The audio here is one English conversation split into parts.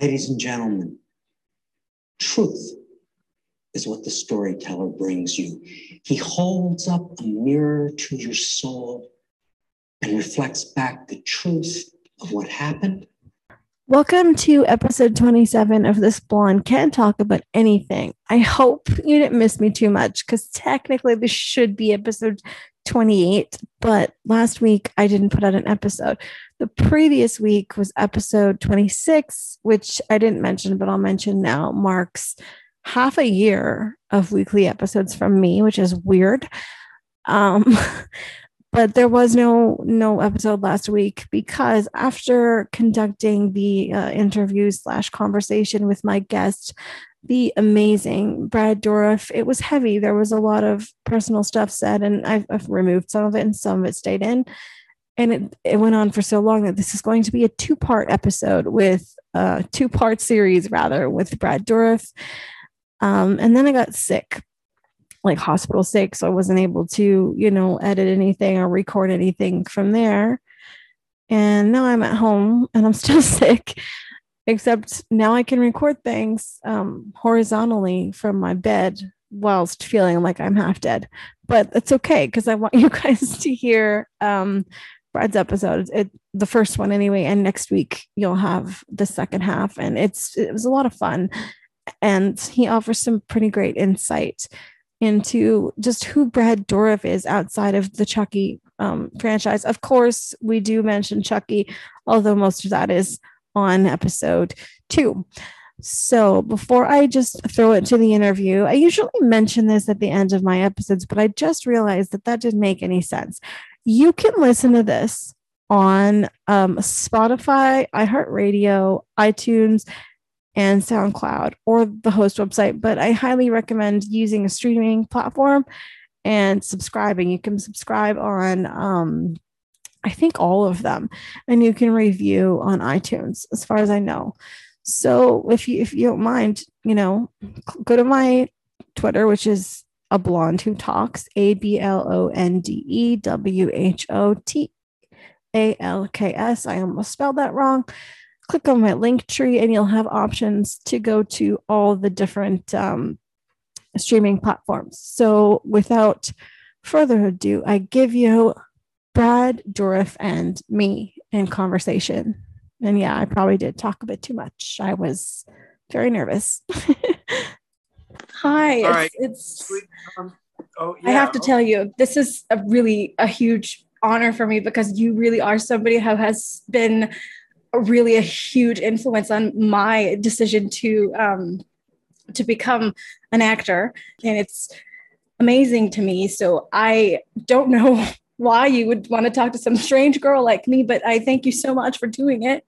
Ladies and gentlemen, truth is what the storyteller brings you. He holds up a mirror to your soul and reflects back the truth of what happened. Welcome to episode 27 of This Blonde Can't Talk About Anything. I hope you didn't miss me too much because technically this should be episode 28, but last week I didn't put out an episode. The previous week was episode 26, which I didn't mention, but I'll mention now, marks half a year of weekly episodes from me, which is weird. Um, but there was no no episode last week because after conducting the uh, interview slash conversation with my guest the amazing brad dourif it was heavy there was a lot of personal stuff said and I've, I've removed some of it and some of it stayed in and it, it went on for so long that this is going to be a two part episode with a uh, two part series rather with brad dourif um, and then I got sick, like hospital sick. So I wasn't able to, you know, edit anything or record anything from there. And now I'm at home and I'm still sick, except now I can record things um, horizontally from my bed whilst feeling like I'm half dead. But it's okay because I want you guys to hear um, Brad's episode, it, the first one anyway. And next week you'll have the second half, and it's it was a lot of fun and he offers some pretty great insight into just who Brad Dourif is outside of the Chucky um, franchise. Of course, we do mention Chucky, although most of that is on episode two. So before I just throw it to the interview, I usually mention this at the end of my episodes, but I just realized that that didn't make any sense. You can listen to this on um, Spotify, iHeartRadio, iTunes, and SoundCloud or the host website, but I highly recommend using a streaming platform and subscribing. You can subscribe on, um, I think, all of them, and you can review on iTunes, as far as I know. So if you if you don't mind, you know, go to my Twitter, which is a blonde who talks, A B L O N D E W H O T A L K S. I almost spelled that wrong click on my link tree and you'll have options to go to all the different um, streaming platforms. So without further ado, I give you Brad Dourif and me in conversation. And yeah, I probably did talk a bit too much. I was very nervous. Hi, All right. it's, it's um, oh, yeah. I have to tell you, this is a really a huge honor for me because you really are somebody who has been really a huge influence on my decision to um, to become an actor, and it's amazing to me. So I don't know why you would want to talk to some strange girl like me, but I thank you so much for doing it.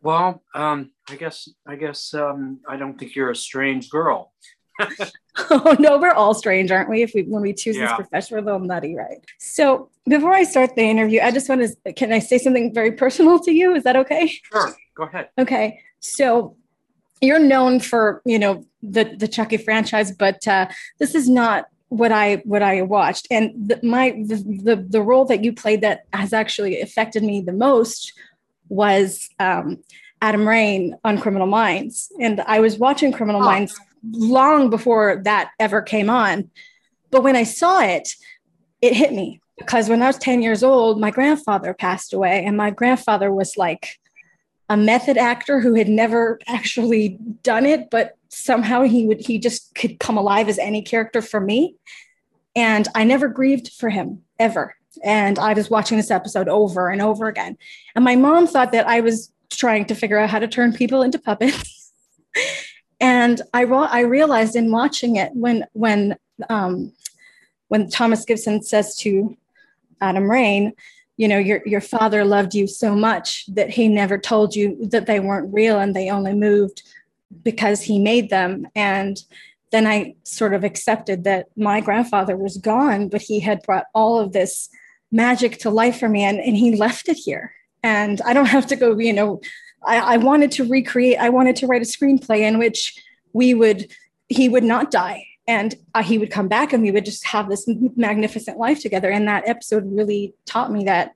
Well, um, I guess I guess um, I don't think you're a strange girl. oh no, we're all strange, aren't we? If we when we choose yeah. this profession, we're a little nutty, right? So before I start the interview, I just want to can I say something very personal to you? Is that okay? Sure, go ahead. Okay. So you're known for, you know, the the Chucky franchise, but uh, this is not what I what I watched. And the, my the, the the role that you played that has actually affected me the most was um, Adam Rain on Criminal Minds. And I was watching Criminal oh. Minds long before that ever came on. But when I saw it, it hit me because when I was 10 years old, my grandfather passed away, and my grandfather was like a method actor who had never actually done it, but somehow he would he just could come alive as any character for me. And I never grieved for him ever. And I was watching this episode over and over again. And my mom thought that I was trying to figure out how to turn people into puppets. And I, I realized in watching it when when um, when Thomas Gibson says to Adam Rain, you know, your your father loved you so much that he never told you that they weren't real and they only moved because he made them. And then I sort of accepted that my grandfather was gone, but he had brought all of this magic to life for me and, and he left it here. And I don't have to go, you know, I, I wanted to recreate, I wanted to write a screenplay in which we would, he would not die and uh, he would come back and we would just have this magnificent life together. And that episode really taught me that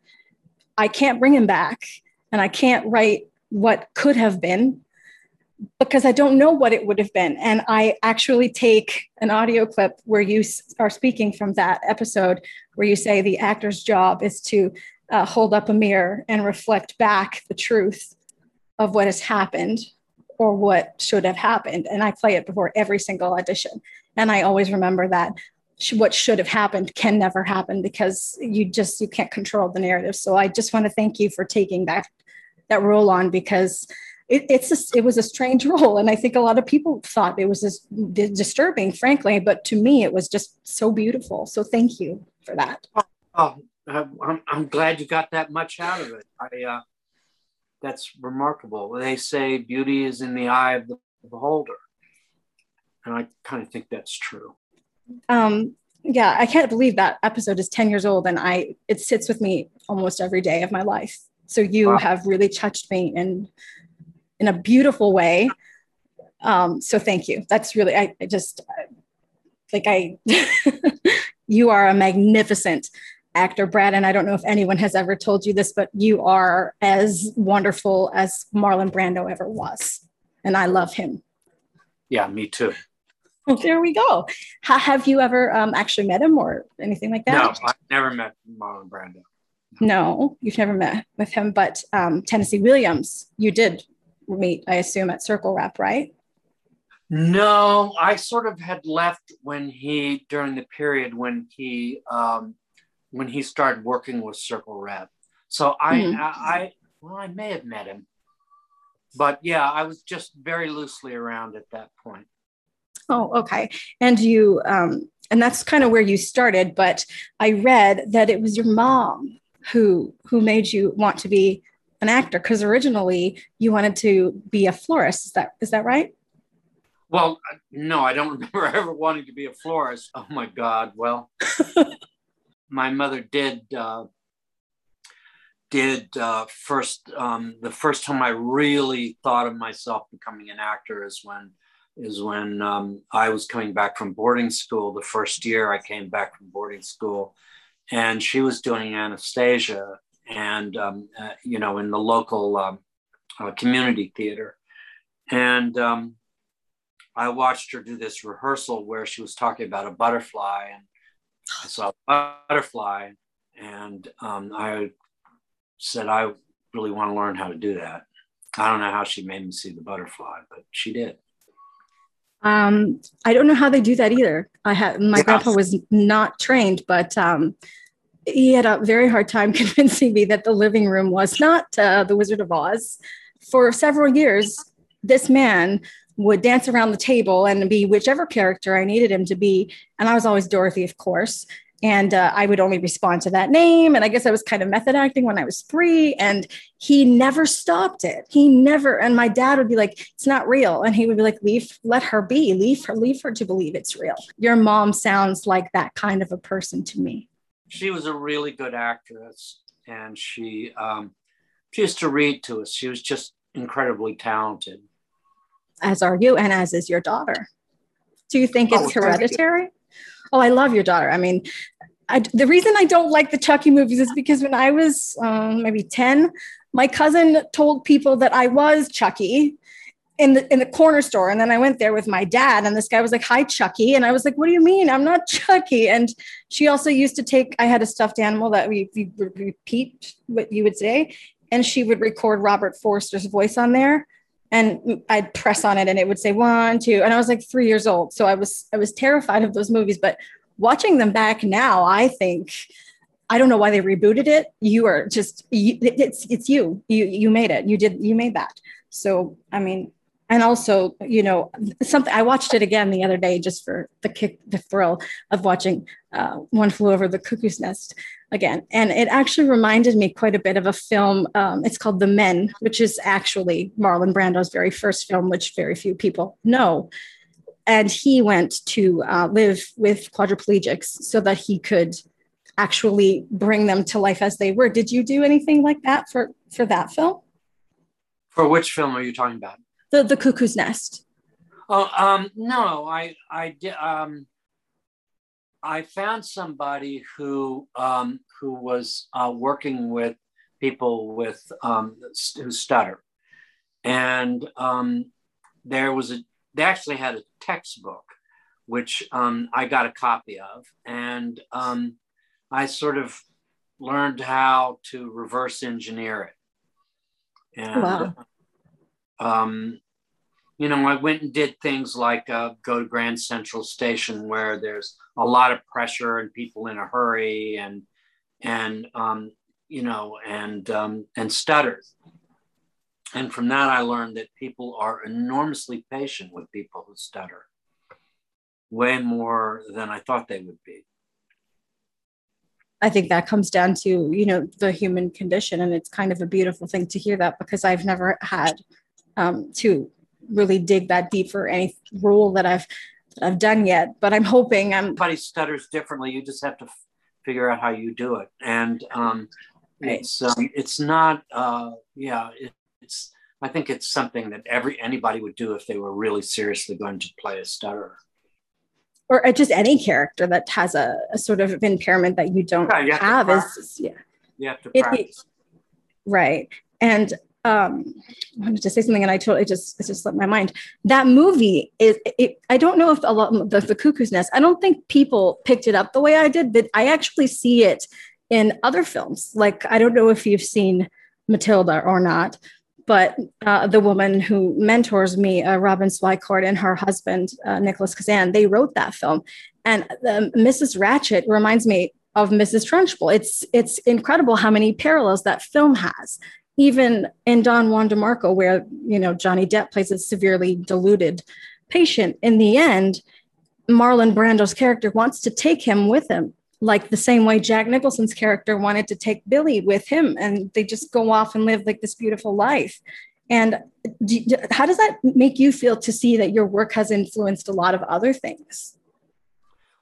I can't bring him back and I can't write what could have been. Because I don't know what it would have been. And I actually take an audio clip where you are speaking from that episode where you say the actor's job is to uh, hold up a mirror and reflect back the truth of what has happened or what should have happened. And I play it before every single audition. And I always remember that what should have happened can never happen because you just you can't control the narrative so i just want to thank you for taking that that role on because it, it's a, it was a strange role and i think a lot of people thought it was just disturbing frankly but to me it was just so beautiful. So thank you for that. Oh i'm, I'm glad you got that much out of it. I uh, that's remarkable. They say beauty is in the eye of the beholder and i kind of think that's true. Um, yeah, I can't believe that episode is 10 years old and I it sits with me almost every day of my life. So you wow. have really touched me in in a beautiful way. Um, so thank you. That's really I, I just like I you are a magnificent actor, Brad. And I don't know if anyone has ever told you this, but you are as wonderful as Marlon Brando ever was. And I love him. Yeah, me too. there we go. have you ever um, actually met him or anything like that? No, I've never met Marlon Brando. No, you've never met with him, but um, Tennessee Williams, you did meet, I assume, at Circle Rep, right? No, I sort of had left when he during the period when he um, when he started working with Circle Rep. So I, mm-hmm. I, I well, I may have met him, but yeah, I was just very loosely around at that point. Oh, okay. And you, um, and that's kind of where you started. But I read that it was your mom who who made you want to be an actor because originally you wanted to be a florist. Is that is that right? Well, no, I don't remember ever wanting to be a florist. Oh my God! Well, my mother did uh, did uh, first. Um, the first time I really thought of myself becoming an actor is when is when um, I was coming back from boarding school. The first year I came back from boarding school, and she was doing Anastasia, and um, uh, you know, in the local um, uh, community theater, and um, I watched her do this rehearsal where she was talking about a butterfly, and I saw a butterfly, and um, I said I really want to learn how to do that. I don't know how she made me see the butterfly, but she did. Um, I don't know how they do that either. I had my grandpa was not trained, but um, he had a very hard time convincing me that the living room was not uh, the Wizard of Oz. For several years, this man would dance around the table and be whichever character I needed him to be. And I was always Dorothy, of course and uh, I would only respond to that name. And I guess I was kind of method acting when I was three, and he never stopped it. He never. And my dad would be like, "It's not real," and he would be like, "Leave, let her be. Leave her, leave her to believe it's real." Your mom sounds like that kind of a person to me. She was a really good actress, and she um, she used to read to us. She was just incredibly talented. As are you, and as is your daughter. Do you think it's oh, hereditary? Oh, I love your daughter. I mean, I, the reason I don't like the Chucky movies is because when I was um, maybe 10, my cousin told people that I was Chucky in the in the corner store. And then I went there with my dad, and this guy was like, Hi, Chucky. And I was like, What do you mean? I'm not Chucky. And she also used to take, I had a stuffed animal that we, we would repeat what you would say. And she would record Robert Forster's voice on there and I'd press on it and it would say one, two, and I was like three years old. So I was I was terrified of those movies. But watching them back now, I think I don't know why they rebooted it. You are just it's it's you. You you made it. You did you made that. So I mean, and also you know something i watched it again the other day just for the kick the thrill of watching uh, one flew over the cuckoo's nest again. And it actually reminded me quite a bit of a film um, it's called the men which is actually marlon brando's very first film which very few people know. And he went to uh, live with quadriplegics so that he could actually bring them to life as they were. Did you do anything like that for for that film? For which film are you talking about the the cuckoo's nest? Oh, um, no, I I did. Um, I found somebody who um, who was uh, working with people with um, who stutter, and um, there was a they actually had a textbook which um, I got a copy of, and um, I sort of learned how to reverse engineer it. And, wow. Um, you know, I went and did things like uh, go to Grand Central Station where there's a lot of pressure and people in a hurry and and um, you know and um, and stutters. And from that, I learned that people are enormously patient with people who stutter way more than I thought they would be. I think that comes down to, you know, the human condition. And it's kind of a beautiful thing to hear that because I've never had um, to really dig that deep for any role that I've that I've done yet. But I'm hoping I'm everybody stutters differently. You just have to f- figure out how you do it. And um, right. it's um, it's not uh, yeah, it, it's I think it's something that every anybody would do if they were really seriously going to play a stutterer or just any character that has a, a sort of impairment that you don't yeah, you have, have is yeah you have to practice. It, right and um I wanted to say something and I totally just it just slipped my mind. That movie is it, I don't know if a lot the, the Cuckoo's Nest. I don't think people picked it up the way I did, but I actually see it in other films. Like I don't know if you've seen Matilda or not, but uh, the woman who mentors me, uh, Robin Swicord, and her husband, uh, Nicholas Kazan, they wrote that film. And Mrs. Ratched reminds me of Mrs. Trunchbull. It's it's incredible how many parallels that film has. Even in Don Juan DeMarco, where you know Johnny Depp plays a severely deluded patient, in the end, Marlon Brando's character wants to take him with him like the same way Jack Nicholson's character wanted to take Billy with him, and they just go off and live like this beautiful life. And do, how does that make you feel to see that your work has influenced a lot of other things?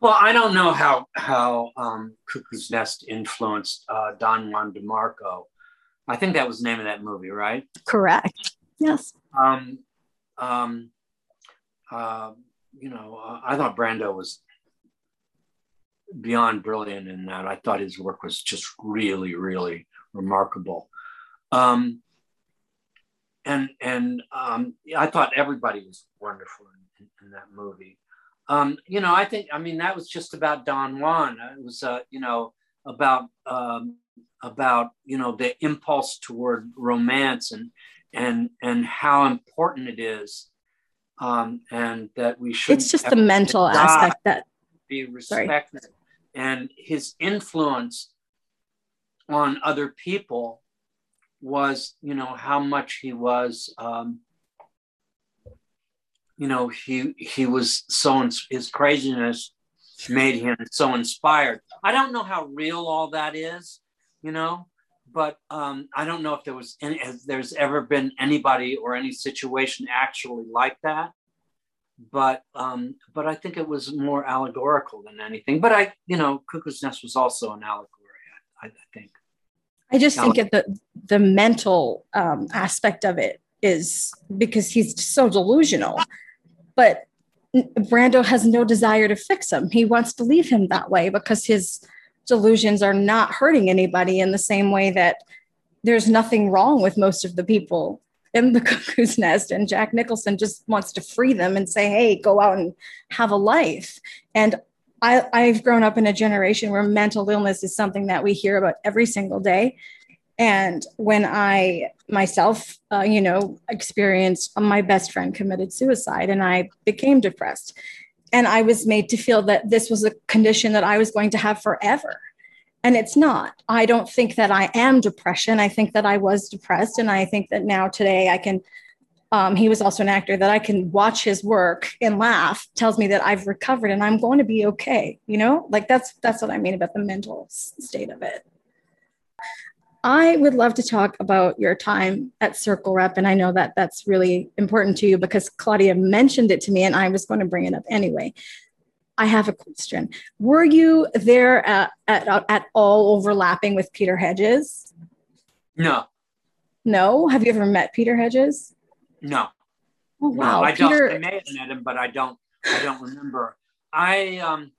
Well, I don't know how how um, Cuckoo's Nest influenced uh, Don Juan DeMarco. I think that was the name of that movie, right? Correct. Yes. Um, um, uh, you know, uh, I thought Brando was beyond brilliant in that. I thought his work was just really, really remarkable. Um, and and um, I thought everybody was wonderful in, in, in that movie. Um, you know, I think I mean that was just about Don Juan. It was uh, you know about um, about you know the impulse toward romance and and and how important it is, um, and that we should. It's just the mental aspect that be respected. Sorry and his influence on other people was you know how much he was um, you know he he was so his craziness made him so inspired i don't know how real all that is you know but um, i don't know if there was any if there's ever been anybody or any situation actually like that but um, but I think it was more allegorical than anything. But I, you know, Cuckoo's Nest was also an allegory. I, I think. I just think that the the mental um, aspect of it is because he's so delusional, but Brando has no desire to fix him. He wants to leave him that way because his delusions are not hurting anybody in the same way that there's nothing wrong with most of the people in the cuckoo's nest. And jack nicholson just wants to free them and say hey go out and have a life. And I, i've grown up in a generation where mental illness is something that we hear about every single day. And when i myself uh, you know experienced my best friend committed suicide and i became depressed and i was made to feel that this was a condition that i was going to have forever. And it's not. I don't think that i am depression. I think that i was depressed. And i think that now today i can um, he was also an actor that i can watch his work and laugh tells me that i've recovered and i'm going to be okay you know? Like that's that's what i mean about the mental state of it i would love to talk about your time at circle rep and i know that that's really important to you because claudia mentioned it to me and i was going to bring it up anyway I have a question. Were you there at, at, at all overlapping with Peter Hedges? No. No? Have you ever met Peter Hedges? No. Oh, wow. No, I Peter... don't. I may have met him, but I don't. I don't remember. I um,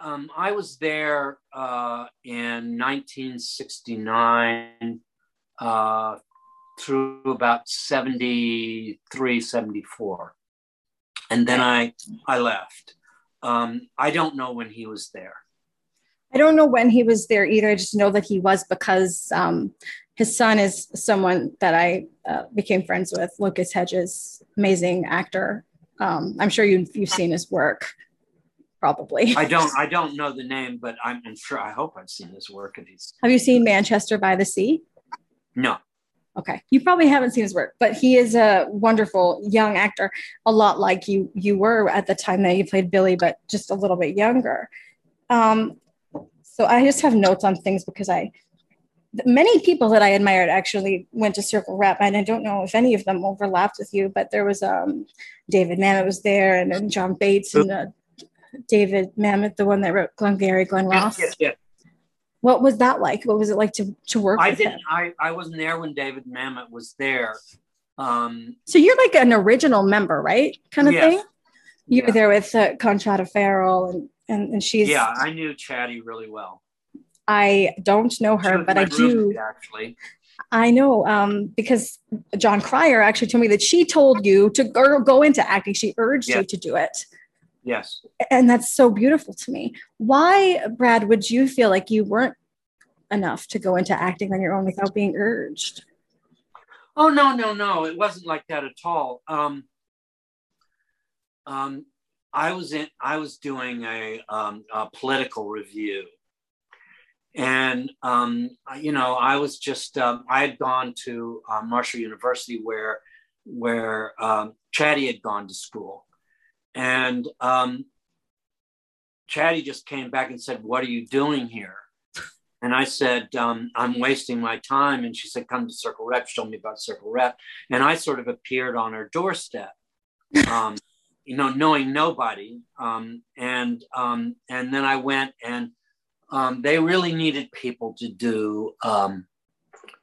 um, I was there uh, in 1969 uh, through about 73, 74. And then I, I left. Um, I don't know when he was there. I don't know when he was there either. I just know that he was because um, his son is someone that I uh, became friends with, Lucas Hedges, amazing actor. Um, I'm sure you've, you've seen his work, probably. I don't. I don't know the name, but I'm, I'm sure. I hope I've seen his work. And he's. Have you seen Manchester by the Sea? No. Okay, you probably haven't seen his work, but he is a wonderful young actor, a lot like you you were at the time that you played Billy, but just a little bit younger. Um, so I just have notes on things because I many people that I admired actually went to Circle Rep, and I don't know if any of them overlapped with you, but there was um, David Mamet was there, and then John Bates and uh, David Mamet, the one that wrote Glengarry Glen Ross. Yes, yes. What was that like? What was it like to to work? I with didn't. him? I, I wasn't there when David Mamet was there. Um, So you're like an original member, right? Kind of Yes. thing. You were there with uh, Conchata Ferrell, and and and she's. yeah, I knew Chatty really well. I don't know her, but I do. actually. I know um, because Jon Cryer actually told me that she told you to go, go into acting. She urged you to do it. Yes. And that's so beautiful to me. Why, Brad, would you feel like you weren't enough to go into acting on your own without being urged? Oh no, no, no! It wasn't like that at all. Um, um, I was in. I was doing a, um, a political revue, and um, you know, I was just. Um, I had gone to uh, Marshall University where where um, Chatty had gone to school, and um, Chatty just came back and said, "What are you doing here?" And I said, um, I'm wasting my time. And she said, Come to Circle Rep. She told me about Circle Rep. And I sort of appeared on her doorstep, um, you know, knowing nobody. Um, and um, and then I went and um, they really needed people to do um,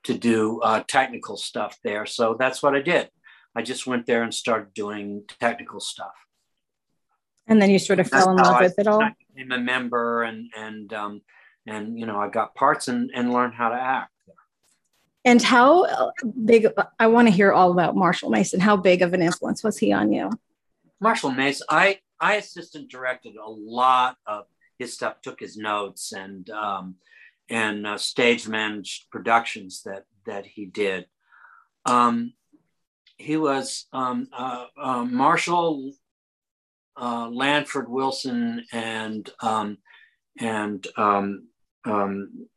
to do uh, technical stuff there. So that's what I did. I just went there and started doing technical stuff. And then you sort of fell in love I- with it all. I became a member and and um, and you know I got parts and and learned how to act. And how big, I want to hear all about Marshall Mason. How big of an influence was he on you? Marshall Mason, I I assistant directed a lot of his stuff, took his notes and um, and uh, stage managed productions that that he did. Um, he was um, uh, uh, Marshall, uh, Lanford Wilson, and um, and um, um,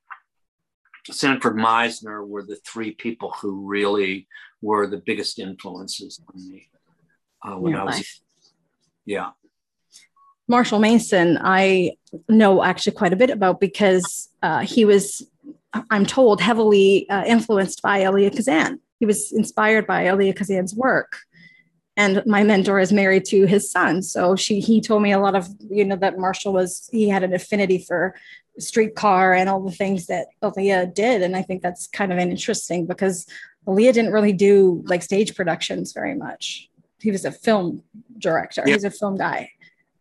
Sanford Meisner were the three people who really were the biggest influences on me uh, when Your I was life. yeah. Marshall Mason, I know actually quite a bit about because uh, he was, I'm told, heavily uh, influenced by Elia Kazan. He was inspired by Elia Kazan's work. And my mentor is married to his son. So she he told me a lot of, you know, that Marshall was, he had an affinity for streetcar and all the things that Elia did. And I think that's kind of interesting because Elia didn't really do like stage productions very much. He was a film director. Yeah. He's a film guy.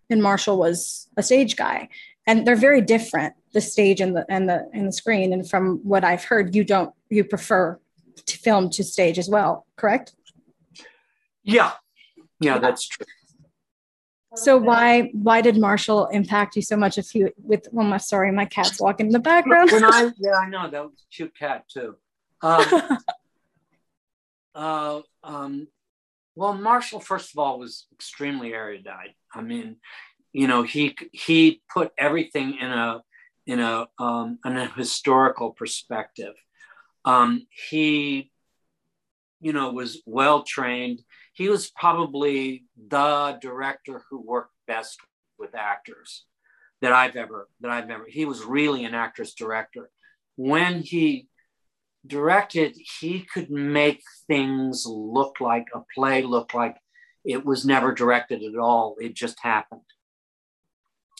And Marshall was a stage guy. And they're very different, the stage and the and the and the screen. And from what I've heard, you don't you prefer to film to stage as well, correct? Yeah. Yeah, that's true. So why why did Marshall impact you so much if you with well my sorry, my cat's walking in the background. When I yeah, I know that was a cute cat too. Um, uh, um, well, Marshall, first of all, was extremely erudite. I mean, you know, he he put everything in a in a um, in a historical perspective. Um, he, you know, was well trained. He was probably the director who worked best with actors that I've ever that I've ever. He was really an actor's director. When he directed, he could make things look like a play, look like it was never directed at all. It just happened.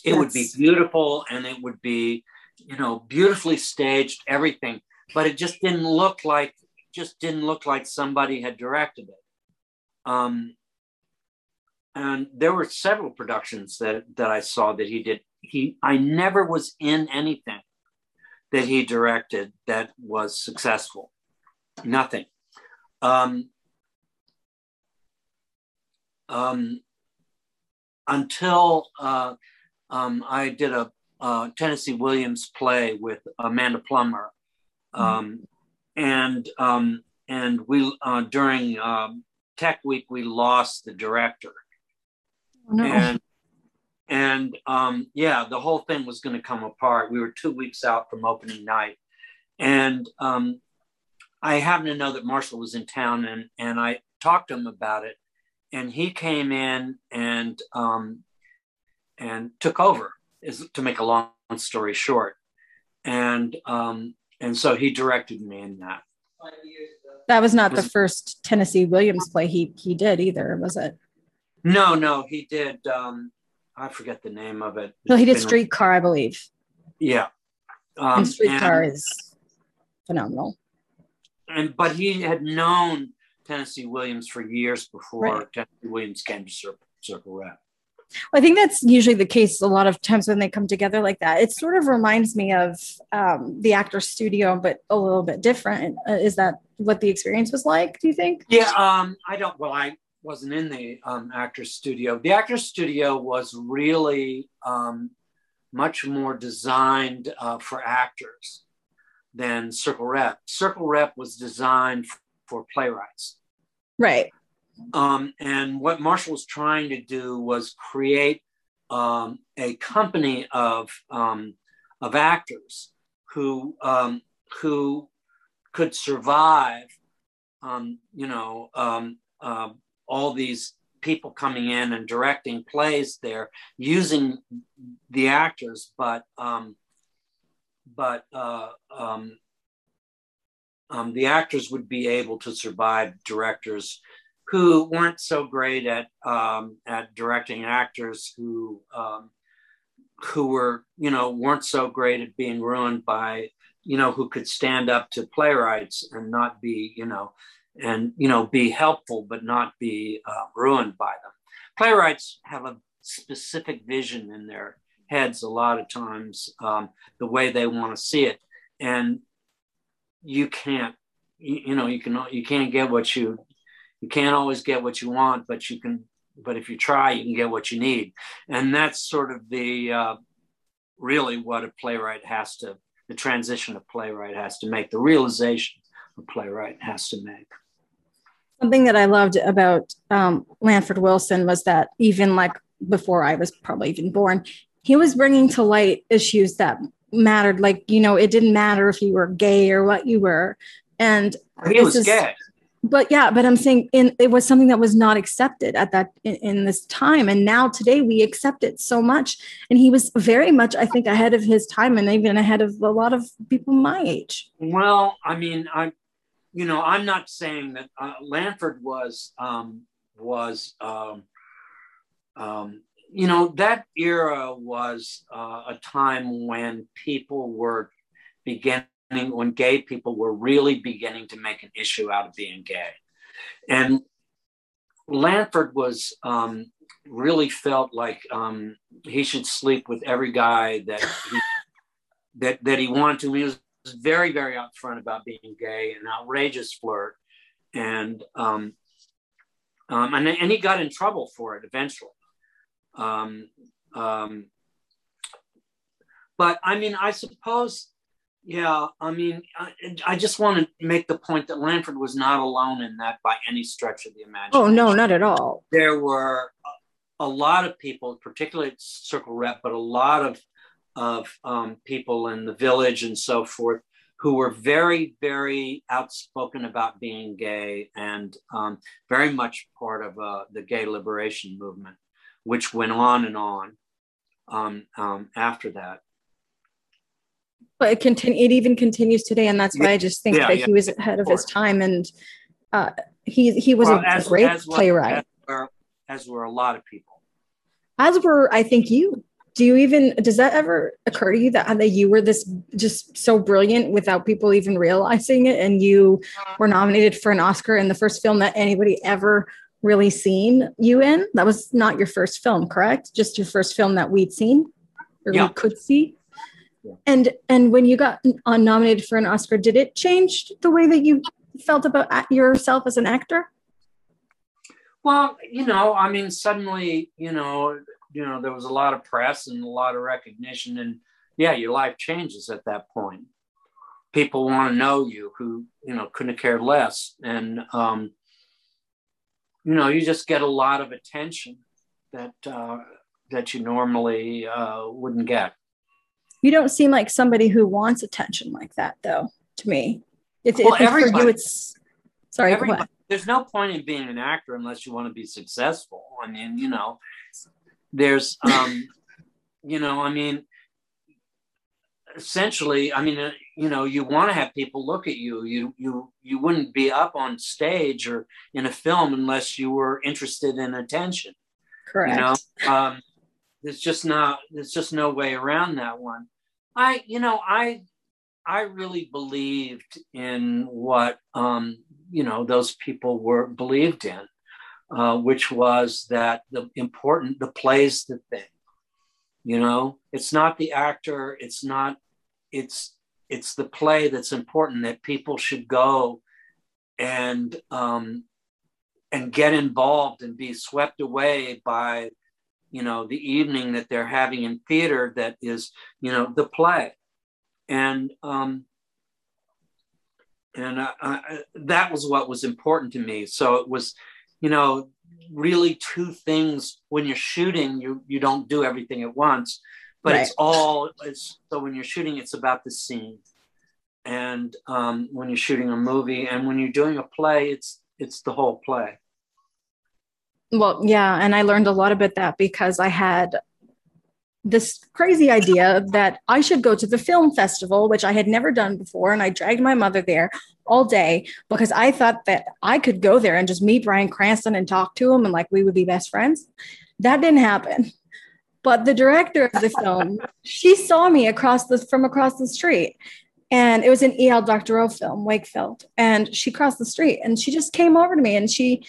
It would be beautiful and it would be, you know, beautifully staged, everything, but it just didn't look like just didn't look like somebody had directed it. Um, and there were several productions that that I saw that he did. He I never was in anything that he directed that was successful. Nothing. um, um, until uh, um, I did a uh, Tennessee Williams play with Amanda Plummer, mm-hmm. um, and um, and we uh, during um, Tech Week we lost the director, oh, no. and and um, yeah, the whole thing was going to come apart. We were two weeks out from opening night, and um, I happened to know that Marshall was in town, and and I talked to him about it, and he came in and um, and took over. Is to make a long story short, and um, and so he directed me in that. That was not was, the first Tennessee Williams play he he did either, was it? No, no, he did. Um, I forget the name of it. No, he did Streetcar, I believe. Yeah, um, and Streetcar and, is phenomenal. And but he had known Tennessee Williams for years before right. Tennessee Williams came to Circle, Circle Rep. I think that's usually the case a lot of times when they come together like that. It sort of reminds me of um, the actor studio, but a little bit different. Uh, is that what the experience was like? Do you think? Yeah, um, I don't. Well, I wasn't in the um, actor's studio. The actor's studio was really um, much more designed uh, for actors than Circle Rep. Circle Rep was designed for playwrights. Right. Um, and what Marshall was trying to do was create um, a company of, um, of actors who, um, who could survive, um, you know, um, uh, all these people coming in and directing plays there using the actors, but but uh, um, um, the actors would be able to survive directors who weren't so great at um, at directing actors who um, who were you know weren't so great at being ruined by you know who could stand up to playwrights and not be you know and you know be helpful but not be uh, ruined by them. Playwrights have a specific vision in their heads a lot of times um, the way they want to see it. And you can't you, you know you can you can't get what you you can't always get what you want but you can but if you try you can get what you need. And that's sort of the uh, really what a playwright has to the transition a playwright has to make the realization a playwright has to make something that i loved about um, lanford wilson was that even like before i was probably even born he was bringing to light issues that mattered. Like, you know, it didn't matter if you were gay or what you were. And he was is, gay. But yeah, but I'm saying in, it was something that was not accepted at that in, in, this time. And now today we accept it so much. And he was very much, I think, ahead of his time and even ahead of a lot of people my age. Well, I mean, I'm, you know, I'm not saying that uh, Lanford was um, was um, um, you know, that era was uh, a time when people were beginning, when gay people were really beginning to make an issue out of being gay. And Lanford was um, really felt like um, he should sleep with every guy that he, that, that he wanted to. He was very, very upfront about being gay, an outrageous flirt. And, um, um, and, and he got in trouble for it eventually. Um, um, but I mean, I suppose, yeah, I mean, I, I, just want to make the point that Lanford was not alone in that by any stretch of the imagination. Oh, no, not at all. There were a, a lot of people, particularly at Circle Rep, but a lot of, of um, people in the village and so forth who were very, very outspoken about being gay and um, very much part of uh, the gay liberation movement which went on and on um, um, after that. But it continue. It even continues today, and that's why I just think yeah, that yeah, he was ahead of, of his time, and uh, he he was well, a as, great as playwright. As were, as were a lot of people. As were, I think you. Do you even does that ever occur to you that that you were this just so brilliant without people even realizing it, and you were nominated for an Oscar in the first film that anybody ever really seen you in. That was not your first film, correct? Just your first film that we'd seen or yeah. we could see. And and when you got nominated for an Oscar, did it change the way that you felt about yourself as an actor? Well, you know, I mean, suddenly, you know, you know, there was a lot of press and a lot of recognition, and yeah, your life changes at that point. People want to know you who, you know, couldn't cared less, and um, you know, you just get a lot of attention that uh, that you normally uh, wouldn't get. You don't seem like somebody who wants attention like that, though. To me, it's, well, it's for you. It's sorry. There's no point in being an actor unless you want to be successful. I mean, you know, there's, um, you know, I mean, essentially, I mean, uh, you know, you want to have people look at you. You you you wouldn't be up on stage or in a film unless you were interested in attention. Correct. You know, um, there's just not there's just no way around that one. I you know I I really believed in what um, you know those people were believed in, uh, which was that the important the plays the thing. You know, it's not the actor. It's not. It's it's the play that's important that people should go and um, and get involved and be swept away by you know the evening that they're having in theater that is you know the play. And um and I, I, that was what was important to me. So it was you know really two things. When you're shooting you you don't do everything at once but right. it's all it's so when you're shooting it's about the scene. And um, when you're shooting a movie and when you're doing a play it's it's the whole play well, yeah. And I learned a lot about that because I had this crazy idea that I should go to the film festival, which I had never done before. And I dragged my mother there all day because I thought that I could go there and just meet Bryan Cranston and talk to him and like we would be best friends. That didn't happen. But the director of the film, she saw me across the from across the street. And it was an E.L. Doctorow film, Wakefield. And she crossed the street and she just came over to me and she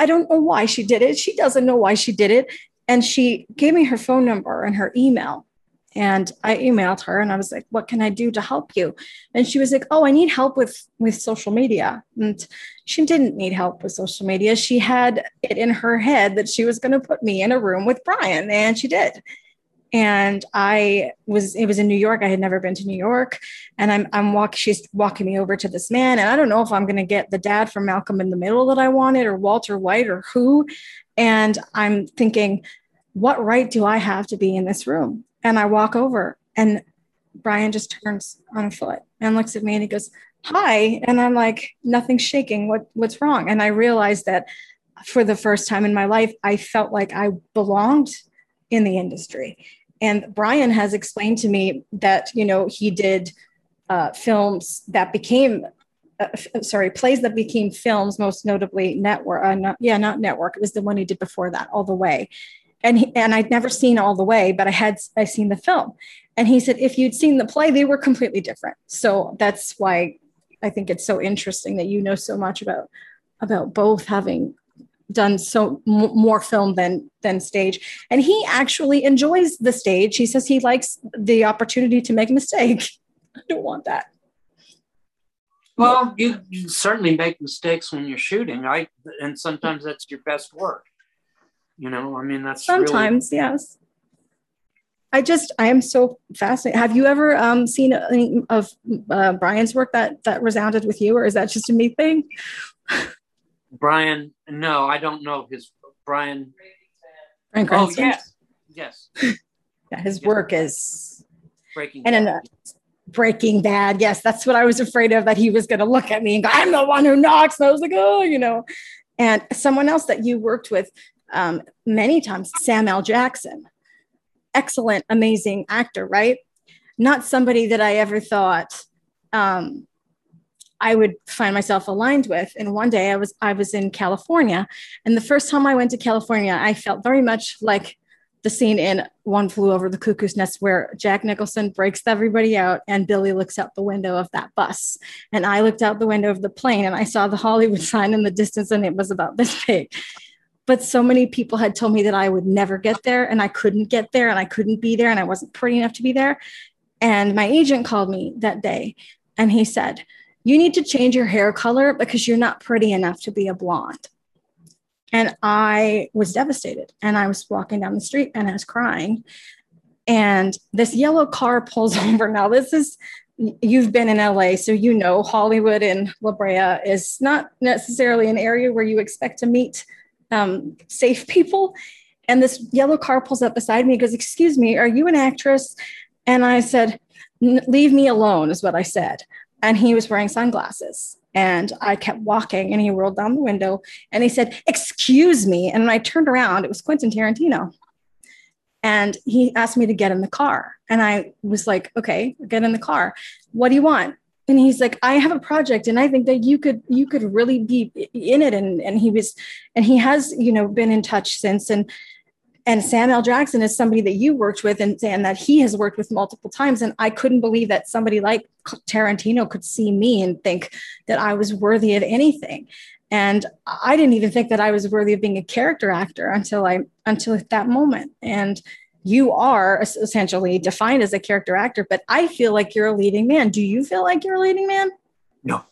I don't know why she did it. She doesn't know why she did it. And she gave me her phone number and her email. And I emailed her and I was like, what can I do to help you? And she was like, oh, I need help with, with social media. And she didn't need help with social media. She had it in her head that she was going to put me in a room with Bryan, and she did and I was it was in New York. I had never been to New York, and I'm I'm walk. She's walking me over to this man, and I don't know if I'm going to get the dad from Malcolm in the Middle that I wanted, or Walter White, or who. And I'm thinking, what right do I have to be in this room? And I walk over, and Bryan just turns on a foot and looks at me, and he goes, "Hi," and I'm like, "Nothing's shaking. What what's wrong?" And I realized that for the first time in my life, I felt like I belonged in the industry and Bryan has explained to me that, you know, he did uh, films that became, uh, f- sorry, plays that became films, most notably Network. Uh, not, yeah, not Network. It was the one he did before that, All the Way. And he, and I'd never seen All the Way, but I had I seen the film. And he said, if you'd seen the play, they were completely different. So that's why I think it's so interesting that you know so much about about both having done so m- more film than than stage. And he actually enjoys the stage. He says he likes the opportunity to make a mistake. I don't want that. Well you, you certainly make mistakes when you're shooting right? And sometimes that's your best work. You know i mean that's sometimes really- yes. I just I am so fascinated. Have you ever um, seen any of uh, Bryan's work that that resounded with you, or is that just a me thing? Bryan, no, I don't know his Brian. Bryan oh yes, yes. yeah, his yes. work is breaking. And bad. Breaking Bad. Yes, that's what I was afraid of. That he was going to look at me and go, "I'm the one who knocks." And I was like, "Oh, you know." And someone else that you worked with um, many times, Sam L. Jackson, excellent, amazing actor, right? Not somebody that I ever thought um, I would find myself aligned with. And one day I was I was in California, and the first time I went to California, I felt very much like the scene in One Flew Over the Cuckoo's Nest where Jack Nicholson breaks everybody out and Billy looks out the window of that bus. And I looked out the window of the plane and I saw the Hollywood sign in the distance and it was about this big. But so many people had told me that I would never get there and I couldn't get there and I couldn't be there and I wasn't pretty enough to be there. And my agent called me that day and he said, you need to change your hair color because you're not pretty enough to be a blonde. And I was devastated. And I was walking down the street and I was crying. And this yellow car pulls over. Now, this is, you've been in LA, so you know Hollywood and La Brea is not necessarily an area where you expect to meet um, safe people. And this yellow car pulls up beside me, and goes, Excuse me, are you an actress? And I said, Leave me alone, is what I said. And he was wearing sunglasses. And I kept walking and he rolled down the window and he said, Excuse me. And when I turned around, it was Quentin Tarantino. And he asked me to get in the car. And I was like, Okay, get in the car. What do you want? And he's like, I have a project and I think that you could you could really be in it. And and he was and he has, you know, been in touch since. And and Sam L. Jackson is somebody that you worked with and, and that he has worked with multiple times. And I couldn't believe that somebody like Tarantino could see me and think that I was worthy of anything. And I didn't even think that I was worthy of being a character actor until I until that moment. And you are essentially defined as a character actor, but I feel like you're a leading man. Do you feel like you're a leading man? No.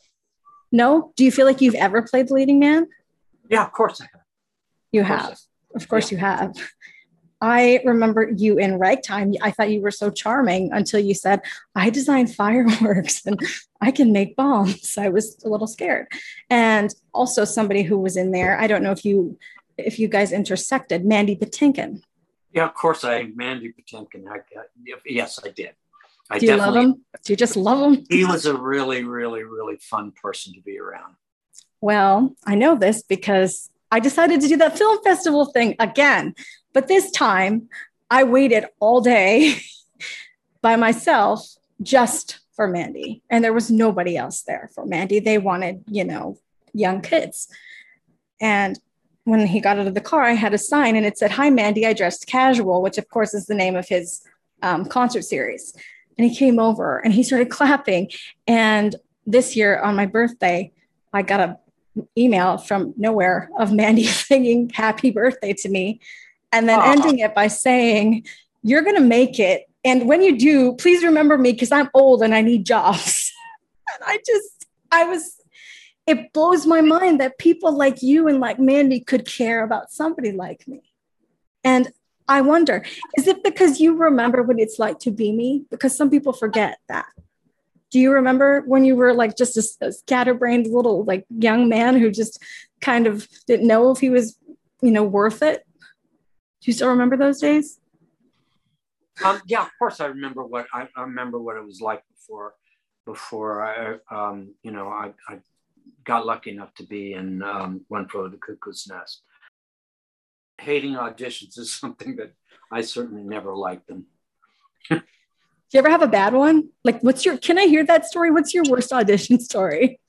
No? Do you feel like you've ever played the leading man? Yeah, of course I have. You have. Of course, yeah. you have. I remember you in ragtime. I thought you were so charming until you said, I design fireworks and I can make bombs. I was a little scared. And also somebody who was in there, I don't know if you if you guys intersected, Mandy Patinkin. Yeah, of course I Mandy Patinkin. I, yes, I did. I Do you love him? Do you just love him? He was a really, really, really fun person to be around. Well, I know this because I decided to do that film festival thing again. But this time I waited all day by myself just for Mandy. And there was nobody else there for Mandy. They wanted, you know, young kids. And when he got out of the car, I had a sign and it said, Hi, Mandy, I dressed casual, which of course is the name of his um, concert series. And he came over and he started clapping. And this year on my birthday, I got a email from nowhere of Mandy singing happy birthday to me and then Aww. ending it by saying, You're going to make it. And when you do, please remember me because I'm old and I need jobs. and I just, I was, it blows my mind that people like you and like Mandy could care about somebody like me. And I wonder, is it because you remember what it's like to be me? Because some people forget that do you remember when you were like just a, a scatterbrained little like young man who just kind of didn't know if he was you know worth it? Do you still remember those days? Um, yeah of course i remember what I, I, remember what it was like before before i um, you know I, I, got lucky enough to be in um, one for the cuckoo's nest. Hating auditions is something that i certainly never liked them Do you ever have a bad one? Like, what's your, can I hear that story? What's your worst audition story?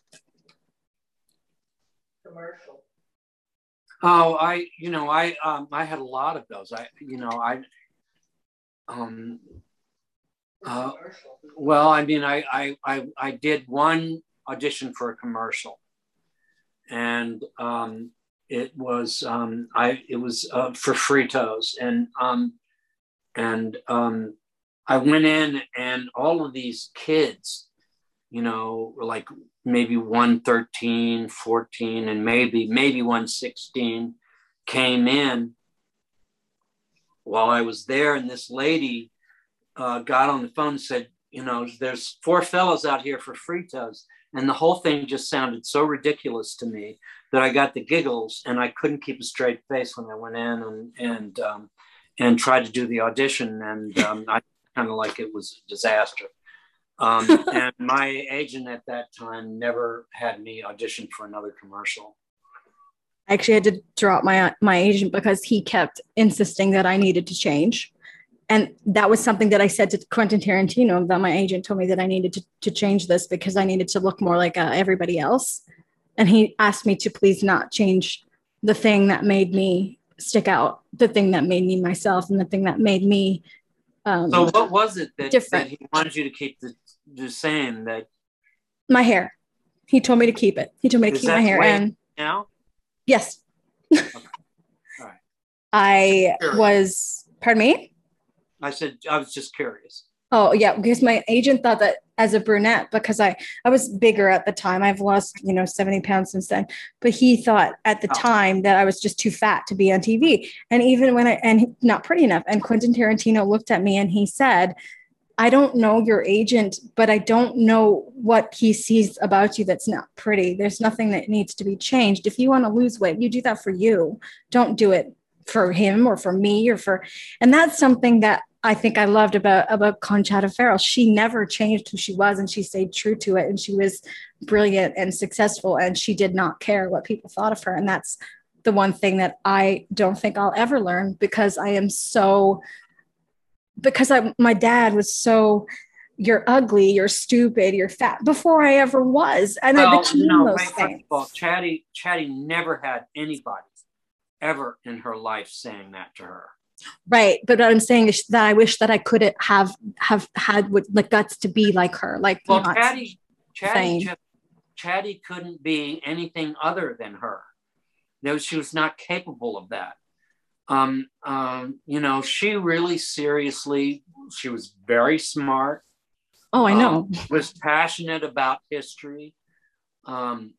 Commercial. Oh, I, you know, I, um, I had a lot of those. I, you know, I, um, uh, well, I mean, I, I, I, I did one audition for a commercial and, um, it was, um, I, it was, uh, for Fritos and, um, and, um, I went in and all of these kids, you know, like maybe 113, 14, and maybe, maybe 116 came in while I was there. And this lady uh, got on the phone and said, you know, there's four fellows out here for Fritos. And the whole thing just sounded so ridiculous to me that I got the giggles and I couldn't keep a straight face when I went in and, and, um, and tried to do the audition. And um, I kind of like it was a disaster. Um, and my agent at that time never had me audition for another commercial. I actually had to drop my my agent because he kept insisting that I needed to change. And that was something that I said to Quentin Tarantino that my agent told me that I needed to, to change this because I needed to look more like uh, everybody else. And he asked me to please not change the thing that made me stick out, the thing that made me myself, and the thing that made me um, so what was it that, that, he wanted you to keep the, the same that my hair. He told me to keep it. He told me to keep my hair and now? Yes. Okay. All right. i was pardon me? I said i was just curious Oh yeah, because my agent thought that as a brunette, because I I was bigger at the time. I've lost you know seventy pounds since then, but he thought at the Oh. time that I was just too fat to be on TV. And even when I and not pretty enough. And Quentin Tarantino looked at me and he said, "I don't know your agent, but I don't know what he sees about you that's not pretty. There's nothing that needs to be changed. If you want to lose weight, you do that for you. Don't do it." for him or for me or for and that's something that I think I loved about about Conchata Ferrell. She never changed who she was, and she stayed true to it. And she was brilliant and successful, and she did not care what people thought of her. And that's the one thing that I don't think I'll ever learn because I am so because I my dad was so you're ugly, you're stupid, you're fat before I ever was, and I Well, became no, those things. all, Chatty, Chatty never had anybody ever in her life saying that to her. Right, but what I'm saying is that I wish that I could have have had with the guts to be like her. Like Well, Chatty, Chatty, just, Chatty couldn't be anything other than her. No, she was not capable of that. Um, um, you know, she really seriously, she was very smart. oh, I know. um, was passionate about history. Um,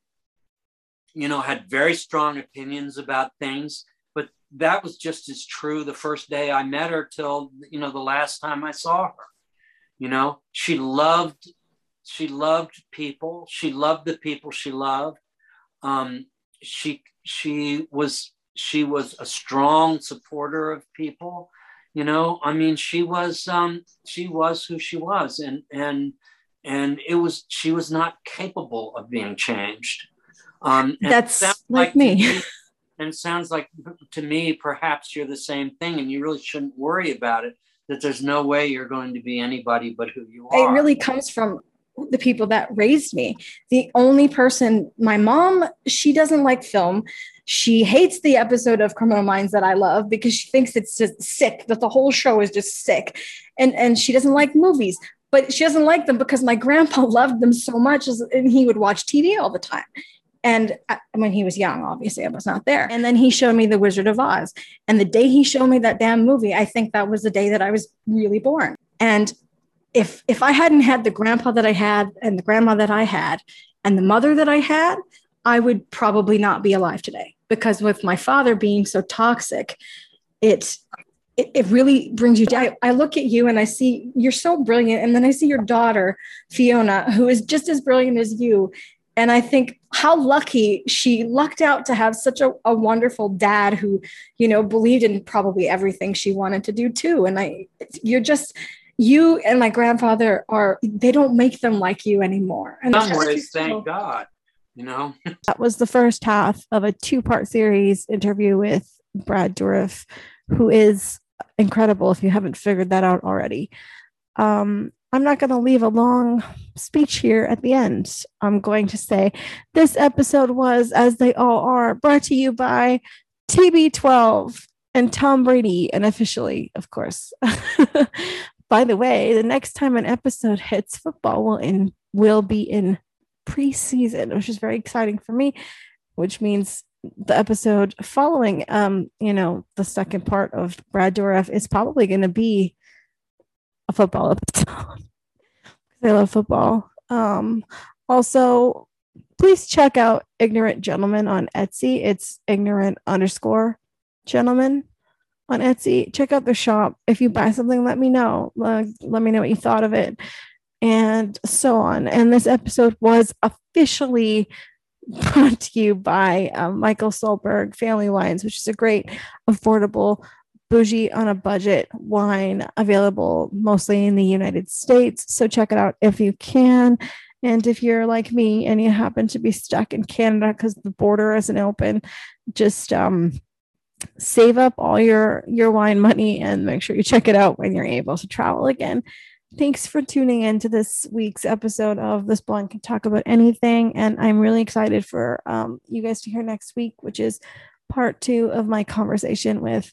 you know, had very strong opinions about things. That was just as true the first day I met her till you know the last time I saw her. You know, she loved she loved people. She loved the people she loved. Um, she she was she was a strong supporter of people. You know, I mean, she was um, she was who she was, and and and it was she was not capable of being changed. Um, That's sounds like me. And it sounds like to me, perhaps you're the same thing, and you really shouldn't worry about it. That there's no way you're going to be anybody but who you are. It really comes from the people that raised me. The only person, my mom, she doesn't like film. She hates the episode of Criminal Minds that I love because she thinks it's just sick, that the whole show is just sick. And, and she doesn't like movies, but she doesn't like them because my grandpa loved them so much as- and he would watch TV all the time. And I, when he was young, obviously, I was not there. And then he showed me The Wizard of Oz. And the day he showed me that damn movie, I think that was the day that I was really born. And if if I hadn't had the grandpa that I had and the grandma that I had and the mother that I had, I would probably not be alive today. Because with my father being so toxic, it it, it really brings you down. I, I look at you and I see you're so brilliant. And then I see your daughter, Fiona, who is just as brilliant as you. And I think how lucky she lucked out to have such a, a wonderful dad who, you know, believed in probably everything she wanted to do too. And I, you're just, you and my grandfather are, they don't make them like you anymore. And some that's ways, just so- thank God. You know, That was the first half of a two part series interview with Brad Dourif, who is incredible if you haven't figured that out already. Um, I'm not going to leave a long speech here at the end. I'm going to say this episode was, as they all are, brought to you by TB12 and Tom Brady, and officially, of course. By the way, the next time an episode hits football will in will be in preseason, which is very exciting for me, which means the episode following um, you know, the second part of Brad Dourif is probably gonna be a football episode. I love football. Um also please check out Ignorant Gentleman on Etsy. It's ignorant underscore gentleman on Etsy. Check out their shop. If you buy something, let me know. Let me know what you thought of it, and so on. And this episode was officially brought to you by um, Michael Solberg Family Wines, which is a great, affordable, bougie on a budget wine available mostly in the United States. So check it out if you can. And if you're like me and you happen to be stuck in Canada because the border isn't open, just um, save up all your your wine money and make sure you check it out when you're able to travel again. Thanks for tuning in to this week's episode of This Blonde Can Talk About Anything. And I'm really excited for um, you guys to hear next week, which is part two of my conversation with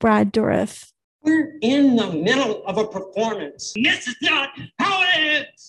Brad Dourif. We're in the middle of a performance. This is not how it is.